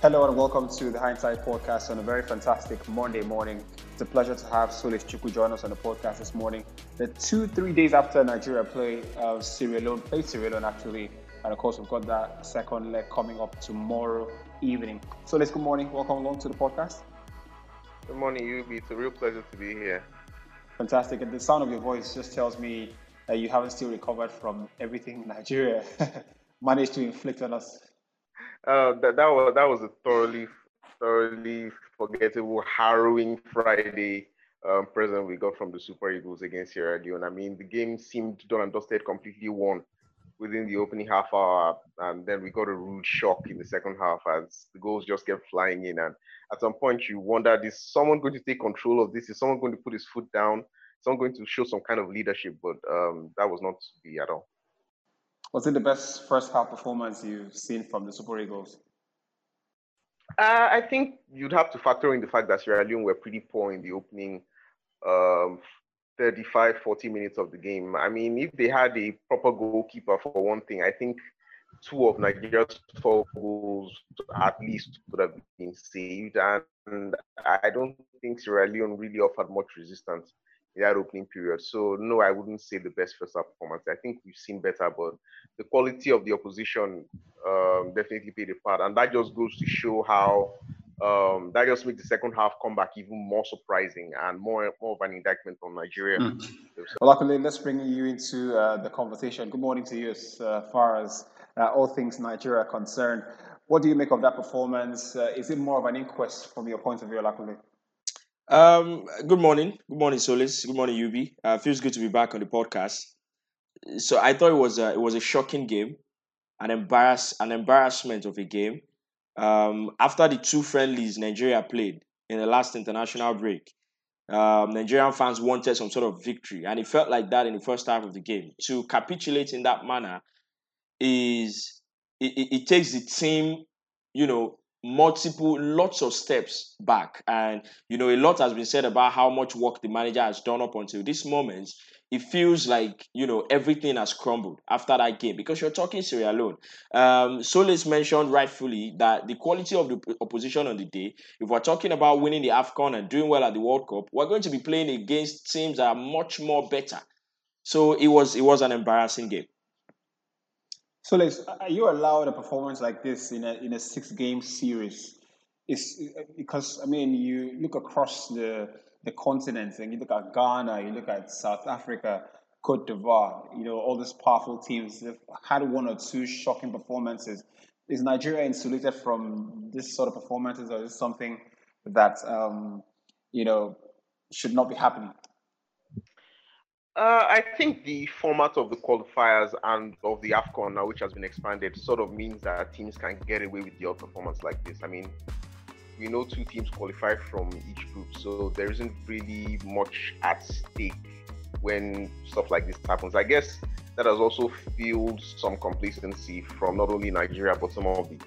Hello and welcome to the Hindsight Podcast on a very fantastic Monday morning. It's a pleasure to have Solace Chukwu join us on the podcast this morning. The two, three days after Nigeria play uh, Sierra Leone, played Sierra Leone actually, and of course we've got that second leg coming up tomorrow evening. Solace, good morning. Welcome along to the podcast. Good morning, Yubby. It's a real pleasure to be here. Fantastic. And the sound of your voice just tells me that you haven't still recovered from everything Nigeria managed to inflict on us. Uh, that, that was that was a thoroughly thoroughly forgettable, harrowing Friday um, present we got from the Super Eagles against Sierra Leone. I mean, the game seemed done and dusted, completely won within the opening half hour, and then we got a rude shock in the second half as the goals just kept flying in. And at some point, you wondered: is someone going to take control of this? Is someone going to put his foot down? Is someone going to show some kind of leadership? But um, that was not to be at all. Was it the best first half performance you've seen from the Super Eagles? Uh, I think you'd have to factor in the fact that Sierra Leone were pretty poor in the opening um, 35, 40 minutes of the game. I mean, if they had a proper goalkeeper for one thing, I think two of Nigeria's four goals at least would have been saved. And I don't think Sierra Leone really offered much resistance that opening period. So no, I wouldn't say the best first half performance. I think we've seen better, but the quality of the opposition um, definitely played a part, and that just goes to show how um, that just makes the second half comeback even more surprising and more more of an indictment on Nigeria. Mm. Well, Olakunle, let's bring you into uh, the conversation. Good morning to you, as uh, far as uh, all things Nigeria are concerned. What do you make of that performance? Uh, is it more of an inquest from your point of view, Olakunle? Um, good morning. Good morning, Solace. Good morning, Yubby. Uh, feels good to be back on the podcast. So I thought it was a, it was a shocking game, an embarrass an embarrassment of a game. Um, after the two friendlies Nigeria played in the last international break, um, Nigerian fans wanted some sort of victory, and it felt like that in the first half of the game. To capitulate in that manner is it, it, it takes the team, you know, multiple lots of steps back and you know a lot has been said about how much work the manager has done up until this moment it feels like you know everything has crumbled after that game because you're talking Sierra Leone. Um, Solace mentioned rightfully that the quality of the opposition on the day, if we're talking about winning the AFCON and doing well at the World Cup, we're going to be playing against teams that are much more better. So it was it was an embarrassing game. Solace, are you allowed a performance like this in a in a six game series? Is because I mean, you look across the the continent and you look at Ghana, you look at South Africa, Cote d'Ivoire. You know, all these powerful teams have had one or two shocking performances. Is Nigeria insulated from this sort of performances, or is something that um, you know should not be happening? Uh, I think the format of the qualifiers and of the AFCON now, which has been expanded, sort of means that teams can get away with the odd performance like this. I mean, we know two teams qualify from each group, so there isn't really much at stake when stuff like this happens. I guess that has also fueled some complacency from not only Nigeria but some of the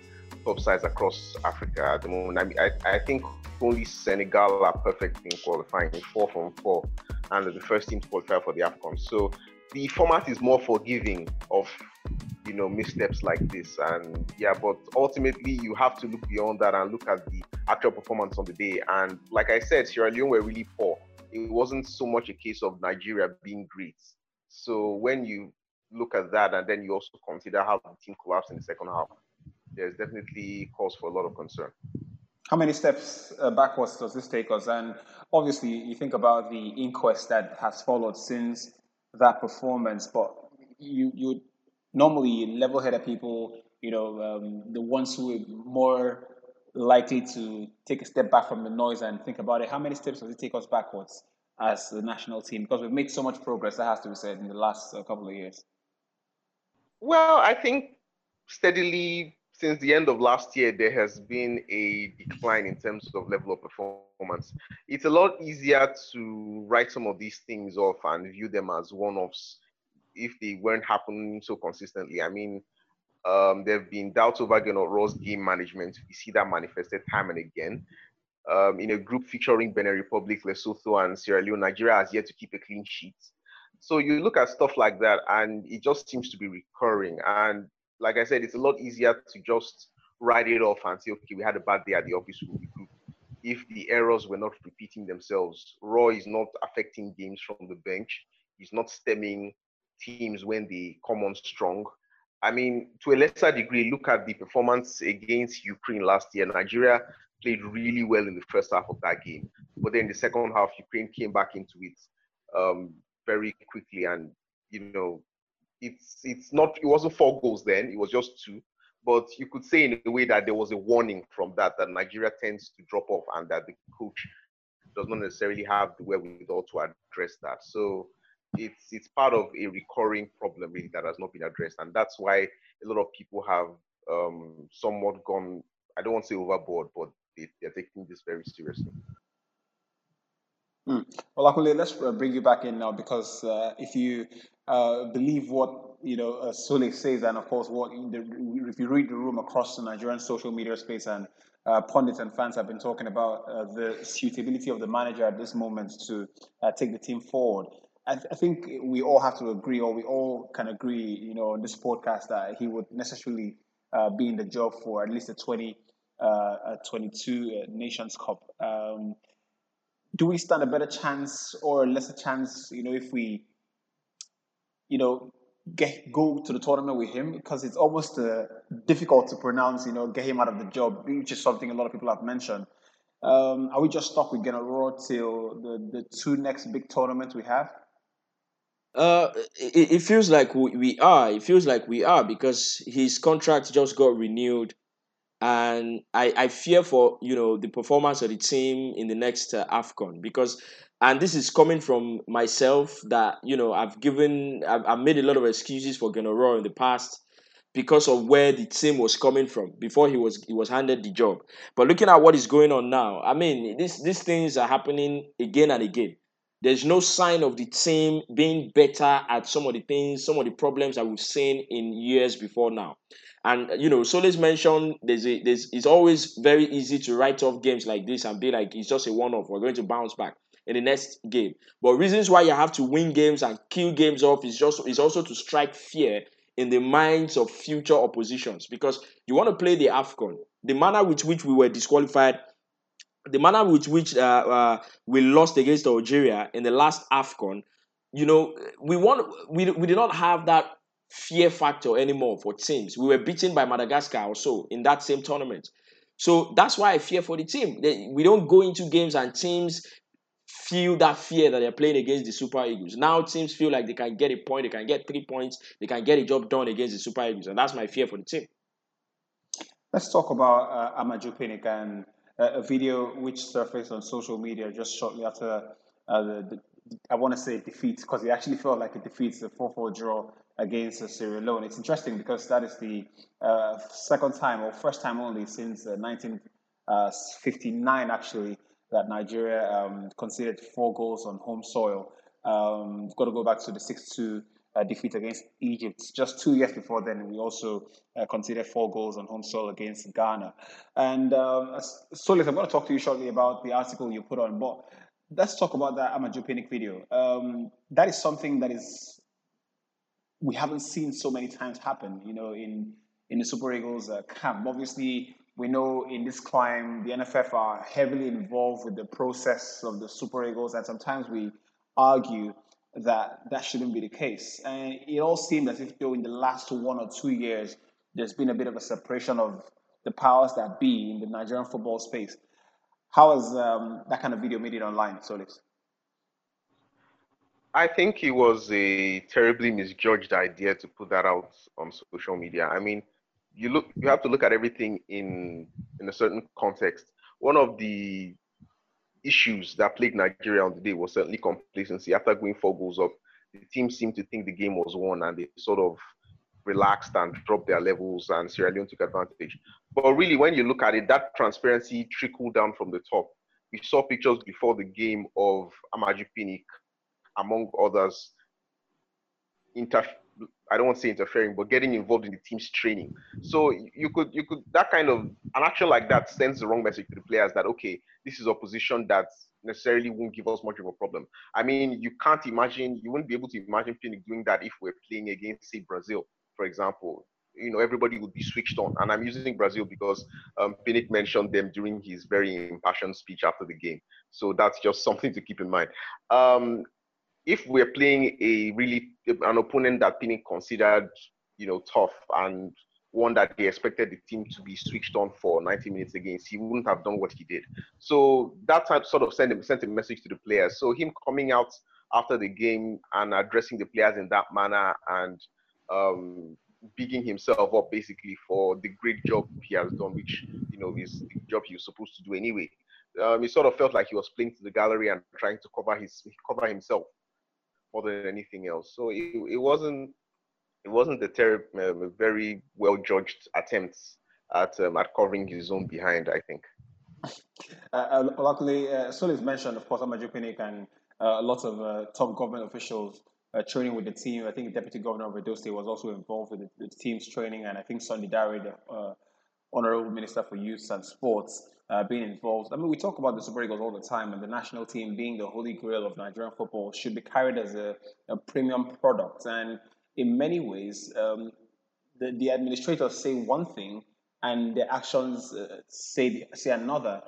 top sides across Africa at the moment. I mean, I, I think only Senegal are perfect in qualifying, four from four and the first team to qualify for the AFCON. So the format is more forgiving of you know missteps like this. And yeah but ultimately you have to look beyond that and look at the actual performance on the day. And like i said sierra leone were really poor. It wasn't so much a case of nigeria being great. So when you look at that and then you also consider how the team collapsed in the second half there's definitely cause for a lot of concern how many steps uh, backwards does this take us? And obviously, you think about the inquest that has followed since that performance, but you you normally level-headed people, you know, um, the ones who are more likely to take a step back from the noise and think about it. How many steps does it take us backwards as the national team? Because we've made so much progress, that has to be said, in the last uh, couple of years. Well, I think steadily since the end of last year, there has been a decline in terms of level of performance. It's a lot easier to write some of these things off and view them as one offs if they weren't happening so consistently. I mean, um, there have been doubts over Gernot Rohr's game management. We see that manifested time and again. Um, in a group featuring Benin Republic, Lesotho, and Sierra Leone, Nigeria has yet to keep a clean sheet. So you look at stuff like that, and it just seems to be recurring. And like I said, it's a lot easier to just write it off and say, okay, we had a bad day at the office, we'll. If the errors were not repeating themselves, Rohr is not affecting games from the bench. He's not stemming teams when they come on strong. I mean, to a lesser degree, look at the performance against Ukraine last year. Nigeria played really well in the first half of that game, but then the second half, Ukraine came back into it um, very quickly, and you know, it's it's not it wasn't four goals then; it was just two. But you could say in a way that there was a warning from that that Nigeria tends to drop off, and that the coach does not necessarily have the wherewithal to address that. So it's it's part of a recurring problem really that has not been addressed, and that's why a lot of people have um, somewhat gone. I don't want to say overboard, but they, they're taking this very seriously. Mm. Well, Akunle, let's uh, bring you back in now because uh, if you uh, believe what you know uh, Sule says, and of course, what the, if you read the room across the Nigerian social media space, and uh, pundits and fans have been talking about uh, the suitability of the manager at this moment to uh, take the team forward. I, th- I, think we all have to agree, or we all can agree, you know, on this podcast that he would necessarily be in the job for at least a 20, 22 Nations Cup. Um, do we stand a better chance or a lesser chance, you know, if we, you know, get go to the tournament with him because it's almost uh, difficult to pronounce, you know, get him out of the job, which is something a lot of people have mentioned. Um, are we just stuck with Gernot Rohr till the, the two next big tournaments we have? Uh, it, it feels like we are. It feels like we are because his contract just got renewed and I, I fear for you know the performance of the team in the next uh, Afcon because and this is coming from myself that you know I've given I've, I've made a lot of excuses for Gernot Rohr in the past because of where the team was coming from before he was he was handed the job. But looking at what is going on now, I mean these these things are happening again and again. There's no sign of the team being better at some of the things, some of the problems that we've seen in years before now. And you know, Solace mentioned there's a there's it's always very easy to write off games like this and be like it's just a one-off. We're going to bounce back in the next game. But reasons why you have to win games and kill games off is just is also to strike fear in the minds of future oppositions because you want to play the AFCON. The manner with which we were disqualified, the manner with which uh, uh, we lost against Algeria in the last AFCON, you know, we want we, we did not have that fear factor anymore for teams. We were beaten by Madagascar also in that same tournament. So that's why I fear for the team. We don't go into games and teams feel that fear that they're playing against the Super Eagles. Now teams feel like they can get a point, they can get three points, they can get a job done against the Super Eagles, and that's my fear for the team. Let's talk about uh, Amaju Pinnick and uh, a video which surfaced on social media just shortly after uh, the, the, I want to say defeat because it actually felt like a defeat, the 4-4 draw against Sierra Leone. It's interesting because that is the uh, second time or first time only since uh, 1959 actually that Nigeria um, conceded four goals on home soil. Um, got to go back to the 6-2 uh, defeat against Egypt. Just two years before then, we also uh, conceded four goals on home soil against Ghana. And um, Solace, I'm going to talk to you shortly about the article you put on, but let's talk about that Amaju Pinnick video. Um, that is something that is we haven't seen so many times happen, you know, in in the Super Eagles uh, camp. Obviously, we know in this climb, the NFF are heavily involved with the process of the Super Eagles, and sometimes we argue that that shouldn't be the case. And it all seemed as if, though, in the last one or two years, there's been a bit of a separation of the powers that be in the Nigerian football space. How has um, that kind of video made it online, Solace? I think it was a terribly misjudged idea to put that out on social media. I mean, you look you have to look at everything in in a certain context. One of the issues that plagued Nigeria on the day was certainly complacency. After going four goals up, the team seemed to think the game was won and they sort of relaxed and dropped their levels and Sierra Leone took advantage. But really, when you look at it, that transparency trickled down from the top. We saw pictures before the game of Amaju Pinnick among others, inter I don't want to say interfering, but getting involved in the team's training. So you could you could that kind of an action like that sends the wrong message to the players that okay, this is opposition that necessarily won't give us much of a problem. I mean, you can't imagine you wouldn't be able to imagine Pinnick doing that if we're playing against say Brazil, for example. you know everybody would be switched on. And I'm using Brazil because um, Pinnick mentioned them during his very impassioned speech after the game. So that's just something to keep in mind. Um, if we're playing a really an opponent that Pinnick considered, you know, tough and one that they expected the team to be switched on for 90 minutes against, he wouldn't have done what he did. So that type sort of sent, him sent a message to the players. So him coming out after the game and addressing the players in that manner and um, bigging himself up basically for the great job he has done, which you know is the job he was supposed to do anyway. Um, it sort of felt like he was playing to the gallery and trying to cover his cover himself more than anything else. So it, it wasn't it wasn't a terrible, um, a very well judged attempt at um, at covering his own behind. I think. Uh, Olakunle, uh, Solace mentioned, of course, Amaju Pinnick and uh, lot of uh, top government officials uh, training with the team. I think Deputy Governor of Edo State was also involved with the, the team's training, and I think Sunday Dare, the uh, Honorable Minister for Youth and Sports, uh, being involved. I mean, we talk about the Super Eagles all the time, and the national team being the holy grail of Nigerian football should be carried as a, a premium product. And in many ways, um, the, the administrators say one thing and the actions uh, say, say another.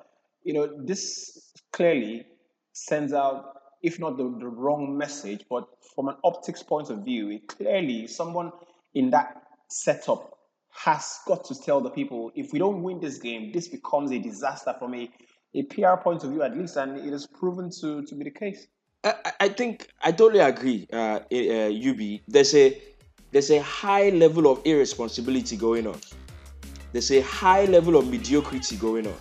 You know, this clearly sends out, if not the, the wrong message, but from an optics point of view, it clearly someone in that setup has got to tell the people if we don't win this game, this becomes a disaster from a, a PR point of view, at least, and it is proven to, to be the case. I, I think I totally agree, uh, uh, Yubby. There's a there's a high level of irresponsibility going on. There's a high level of mediocrity going on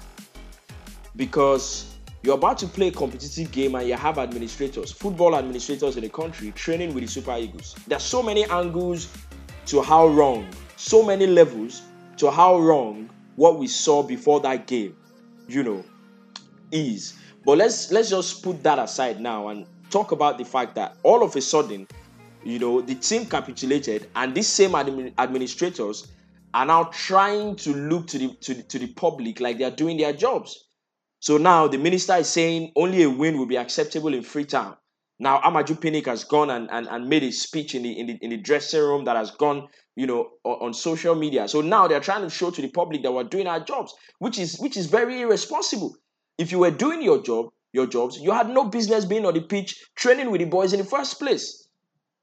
because you're about to play a competitive game and you have administrators, football administrators in the country training with the Super Eagles. There's so many angles to how wrong, so many levels to how wrong what we saw before that game, you know, is. But let's let's just put that aside now and talk about the fact that all of a sudden, you know, the team capitulated, and these same admi- administrators are now trying to look to the to the, to the public like they are doing their jobs. So now the minister is saying only a win will be acceptable in Freetown. Now Amaju Pinnick has gone and, and, and made a speech in the, in the in the dressing room that has gone, you know, on, on social media. So now they're trying to show to the public that we're doing our jobs, which is which is very irresponsible. If you were doing your job, your jobs, you had no business being on the pitch training with the boys in the first place.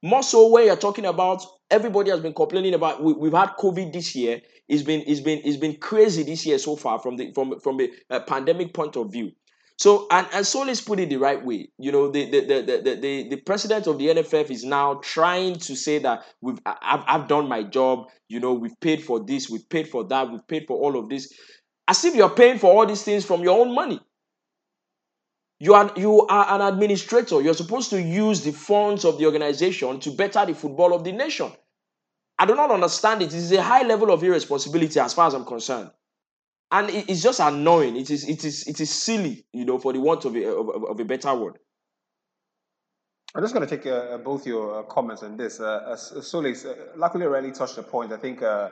More so where you're talking about everybody has been complaining about we, have had COVID this year. It's been it's been it's been crazy this year so far from the from from a, a uh, pandemic point of view. So and and Solace put it the right way. You know, the the, the the the the president of the NFF is now trying to say that we've I've, I've done my job. You know, we've paid for this, we've paid for that, we've paid for all of this, as if you're paying for all these things from your own money. You are you are an administrator. You're supposed to use the funds of the organization to better the football of the nation. I do not understand it. It is a high level of irresponsibility as far as I'm concerned. And it's just annoying. It is it is it is silly, you know, for the want of a, of, of a better word. I'm just going to take uh, both your uh, comments on this. Uh, Solace, uh, Olakunle, already touched the point. I think uh,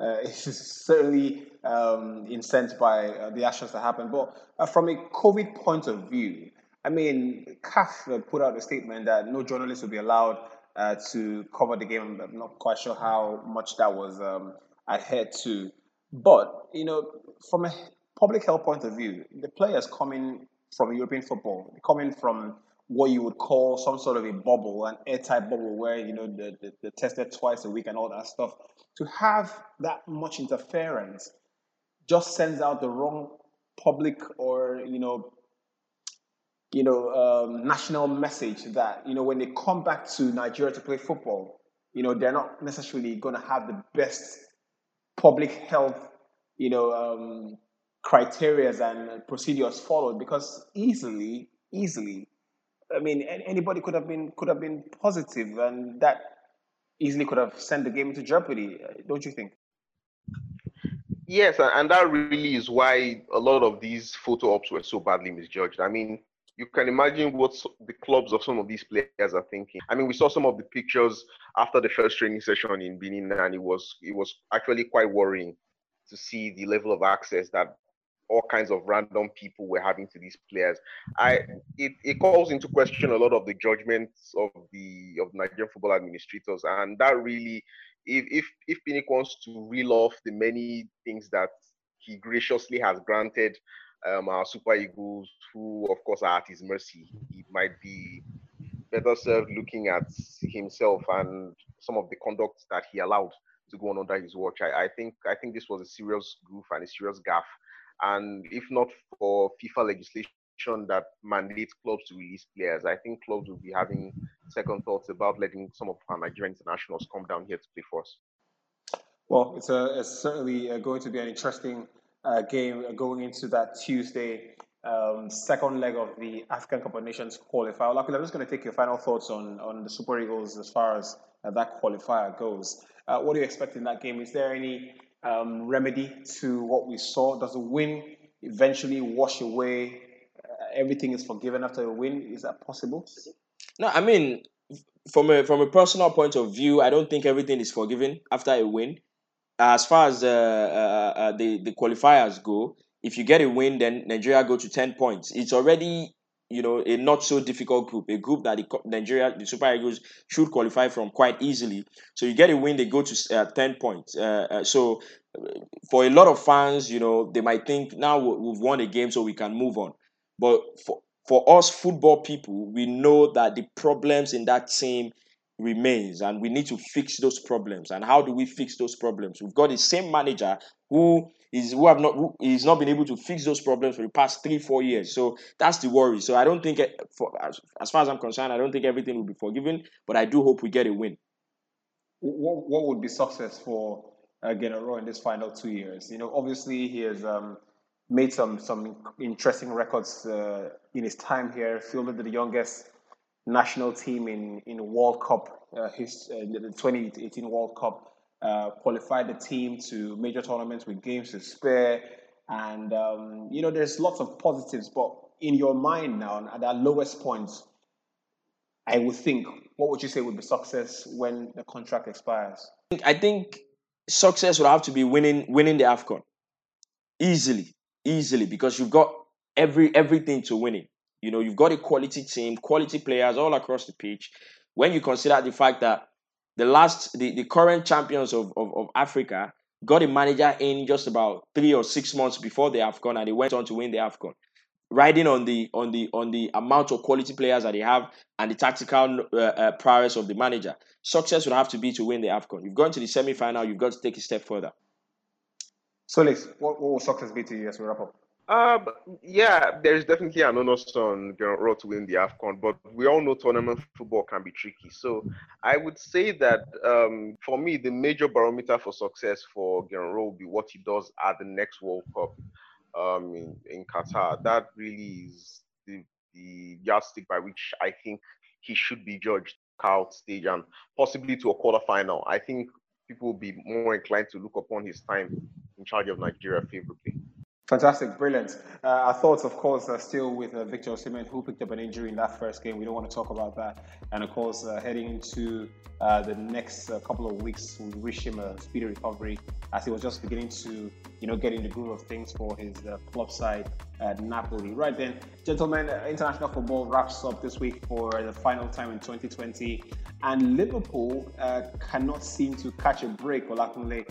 uh, certainly um, incensed by uh, the actions that happened. But uh, from a COVID point of view, I mean, CAF put out a statement that no journalist will be allowed uh, to cover the game. I'm not quite sure how much that was um, adhered to. But, you know, from a public health point of view, the players coming from European football, coming from what you would call some sort of a bubble, an airtight bubble where, you know, the, the, the tested twice a week and all that stuff to have that much interference just sends out the wrong public or you know you know um, national message that you know when they come back to Nigeria to play football, you know they're not necessarily going to have the best public health you know um, criteria and procedures followed because easily easily I mean anybody could have been could have been positive and that easily could have sent the game into jeopardy, uh, don't you think? Yes, and that really is why a lot of these photo ops were so badly misjudged. I mean, you can imagine what the clubs of some of these players are thinking. I mean, we saw some of the pictures after the first training session in Benin, and it was it was actually quite worrying to see the level of access that all kinds of random people were having to these players. I it, it calls into question a lot of the judgments of the of Nigerian football administrators, and that really if if if Pinnick wants to reel off the many things that he graciously has granted um, our Super Eagles, who of course are at his mercy, he might be better served looking at himself and some of the conduct that he allowed to go on under his watch. I, I think I think this was a serious goof and a serious gaffe. And if not for FIFA legislation that mandates clubs to release players, I think clubs will be having second thoughts about letting some of our Nigerian internationals come down here to play for us. Well, it's, a, it's certainly uh, going to be an interesting uh, game going into that Tuesday um, second leg of the African Cup of Nations qualifier. Olakunle, I'm just going to take your final thoughts on, on the Super Eagles as far as uh, that qualifier goes. Uh, what do you expect in that game? Is there any um, remedy to what we saw? Does a win eventually wash away uh, everything is forgiven after a win? Is that possible? No, I mean, from a from a personal point of view, I don't think everything is forgiven after a win. As far as uh, uh, uh, the the qualifiers go, if you get a win, then Nigeria go to ten points. It's already you know a not so difficult group, a group that the Nigeria, the Super Eagles should qualify from quite easily. So you get a win, they go to uh, ten points. Uh, uh, so for a lot of fans, you know, they might think now we've won a game, so we can move on. But for for us football people, we know that the problems in that team remains and we need to fix those problems. And how do we fix those problems? We've got the same manager who is who have not who is not been able to fix those problems for the past three four years. So that's the worry. So i don't think for as, as far as i'm concerned i don't think everything will be forgiven but i do hope we get a win. What, what would be success for uh, Gernot in this final two years? You know obviously he has um, made some some interesting records uh, in his time here fielded the youngest national team in in World Cup, uh, his uh, the 2018 World Cup, uh, qualified the team to major tournaments with games to spare, and um, you know there's lots of positives. But in your mind now, at that lowest point, I would think, what would you say would be success when the contract expires? I think success would have to be winning winning the Afcon easily, easily because you've got every everything to win it. You know, you've got a quality team, quality players all across the pitch. When you consider the fact that the last, the, the current champions of, of, of Africa got a manager in just about three or six months before the AFCON and they went on to win the AFCON. Riding on the on the on the amount of quality players that they have and the tactical uh, uh, prowess of the manager, success would have to be to win the AFCON. You've gone to the semi-final, you've got to take a step further. Solace, what, what will success be to you as we wrap up? Um, yeah, there's definitely an onus on Gernot to win the AFCON, but we all know tournament football can be tricky. So I would say that um, for me, the major barometer for success for Gernot will be what he does at the next World Cup um, in, in Qatar. That really is the, the yardstick by which I think he should be judged out stage and possibly to a quarterfinal. I think people will be more inclined to look upon his time in charge of Nigeria favorably. Fantastic, brilliant. Uh, our thoughts, of course, are still with uh, Victor Osimhen, who picked up an injury in that first game. We don't want to talk about that. And of course, uh, heading into uh, the next uh, couple of weeks, we wish him a speedy recovery as he was just beginning to, you know, get in the groove of things for his uh, club side Napoli. Right then, gentlemen, international football wraps up this week for the final time in 2020, and Liverpool cannot seem to catch a break. Olakunle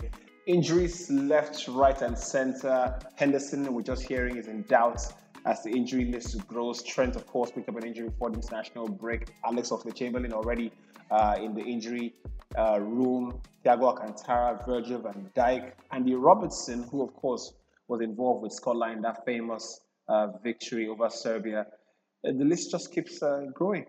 Injuries left, right, and center. Henderson, we're just hearing, is in doubt as the injury list grows. Trent, of course, picked up an injury for the international break. Alex Oxlade-Chamberlain already uh, in the injury uh, room. Thiago Alcantara, Virgil van Dijk, Andy Robertson, who, of course, was involved with Scotland in that famous uh, victory over Serbia. The list just keeps uh, growing.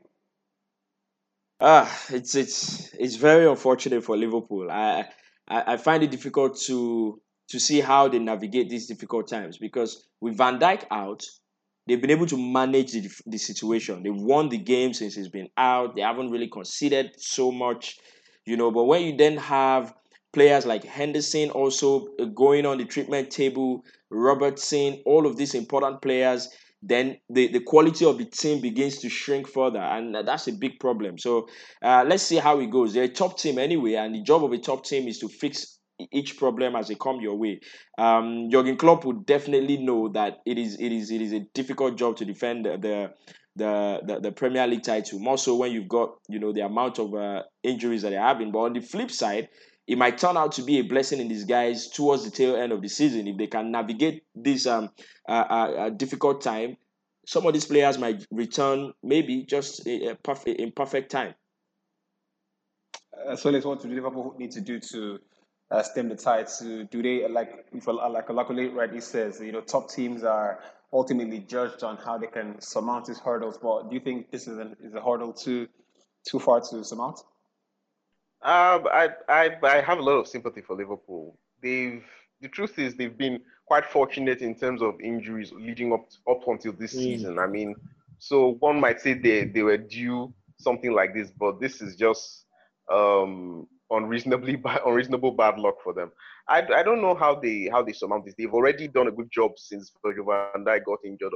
Ah, it's it's it's very unfortunate for Liverpool. I I, I find it difficult to to see how they navigate these difficult times because with Van Dijk out, they've been able to manage the, the situation. They've won the game since he's been out. They haven't really conceded so much, you know. But when you then have players like Henderson also going on the treatment table, Robertson, all of these important players, then the, the quality of the team begins to shrink further, and that's a big problem. So uh, let's see how it goes. They're a top team anyway, and the job of a top team is to fix each problem as they come your way. Um, Jurgen Klopp would definitely know that it is it is it is a difficult job to defend the the the, the, Premier League title. More so when you've got you know the amount of uh, injuries that they're having. But on the flip side, it might turn out to be a blessing in disguise towards the tail end of the season if they can navigate this um uh, uh, difficult time. Some of these players might return maybe just in perfect time. Uh, so let's what do Liverpool need to do to uh, stem the tide? To do they like if like Olakunle rightly says, you know, top teams are ultimately judged on how they can surmount these hurdles. But do you think this is an, is a hurdle too too far to surmount? Um, I, I I have a lot of sympathy for Liverpool. They've the truth is they've been quite fortunate in terms of injuries leading up up until this mm. season. I mean, so one might say they they were due something like this, but this is just um, unreasonably bad, unreasonable bad luck for them. I, I don't know how they how they surmount this. They've already done a good job since Virgil van Dijk got injured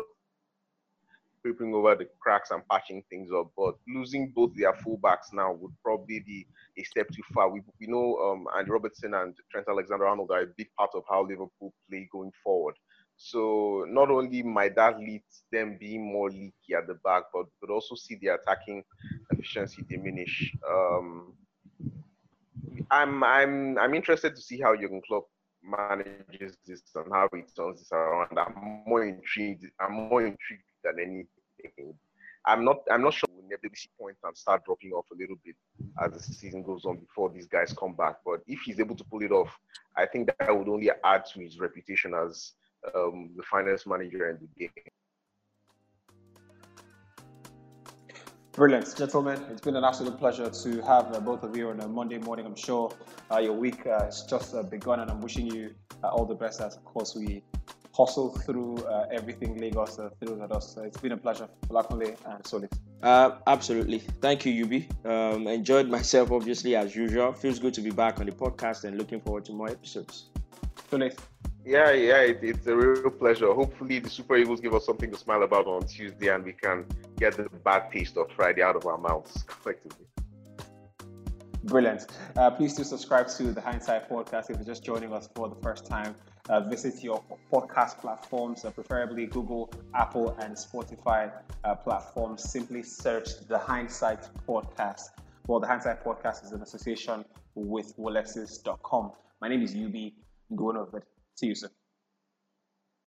creeping over the cracks and patching things up. But losing both their fullbacks now would probably be a step too far. We, we know um, Andy Robertson and Trent Alexander-Arnold are a big part of how Liverpool play going forward. So not only might that lead them being more leaky at the back, but but also see the attacking efficiency diminish. Um, I'm I'm I'm interested to see how Jurgen Klopp manages this and how he turns this around. I'm more intrigued. I'm more intrigued than anything. I'm not. I'm not sure we'll never see points and start dropping off a little bit as the season goes on before these guys come back. But if he's able to pull it off, I think that would only add to his reputation as um, the finest manager in the game. Brilliant, gentlemen. It's been an absolute pleasure to have uh, both of you on a Monday morning. I'm sure uh, your week uh, has just uh, begun, and I'm wishing you uh, all the best as, of course, we hustle through uh, everything Lagos uh, through at us. So it's been a pleasure, Olakunle and Solace. Uh, absolutely. Thank you, Yubby. Um, enjoyed myself, obviously, as usual. Feels good to be back on the podcast and looking forward to more episodes. Solace. Yeah, yeah, it, it's a real pleasure. Hopefully, the Super Eagles give us something to smile about on Tuesday and we can get the bad taste of Friday out of our mouths collectively. Brilliant. Uh, please do subscribe to the Hindsight Podcast if you're just joining us for the first time. Uh, visit your podcast platforms, uh, preferably Google, Apple, and Spotify uh, platforms. Simply search the Hindsight Podcast. Well, the Hindsight Podcast is an association with Wallaces.com. My name is Yubby Nguonovid. See you soon.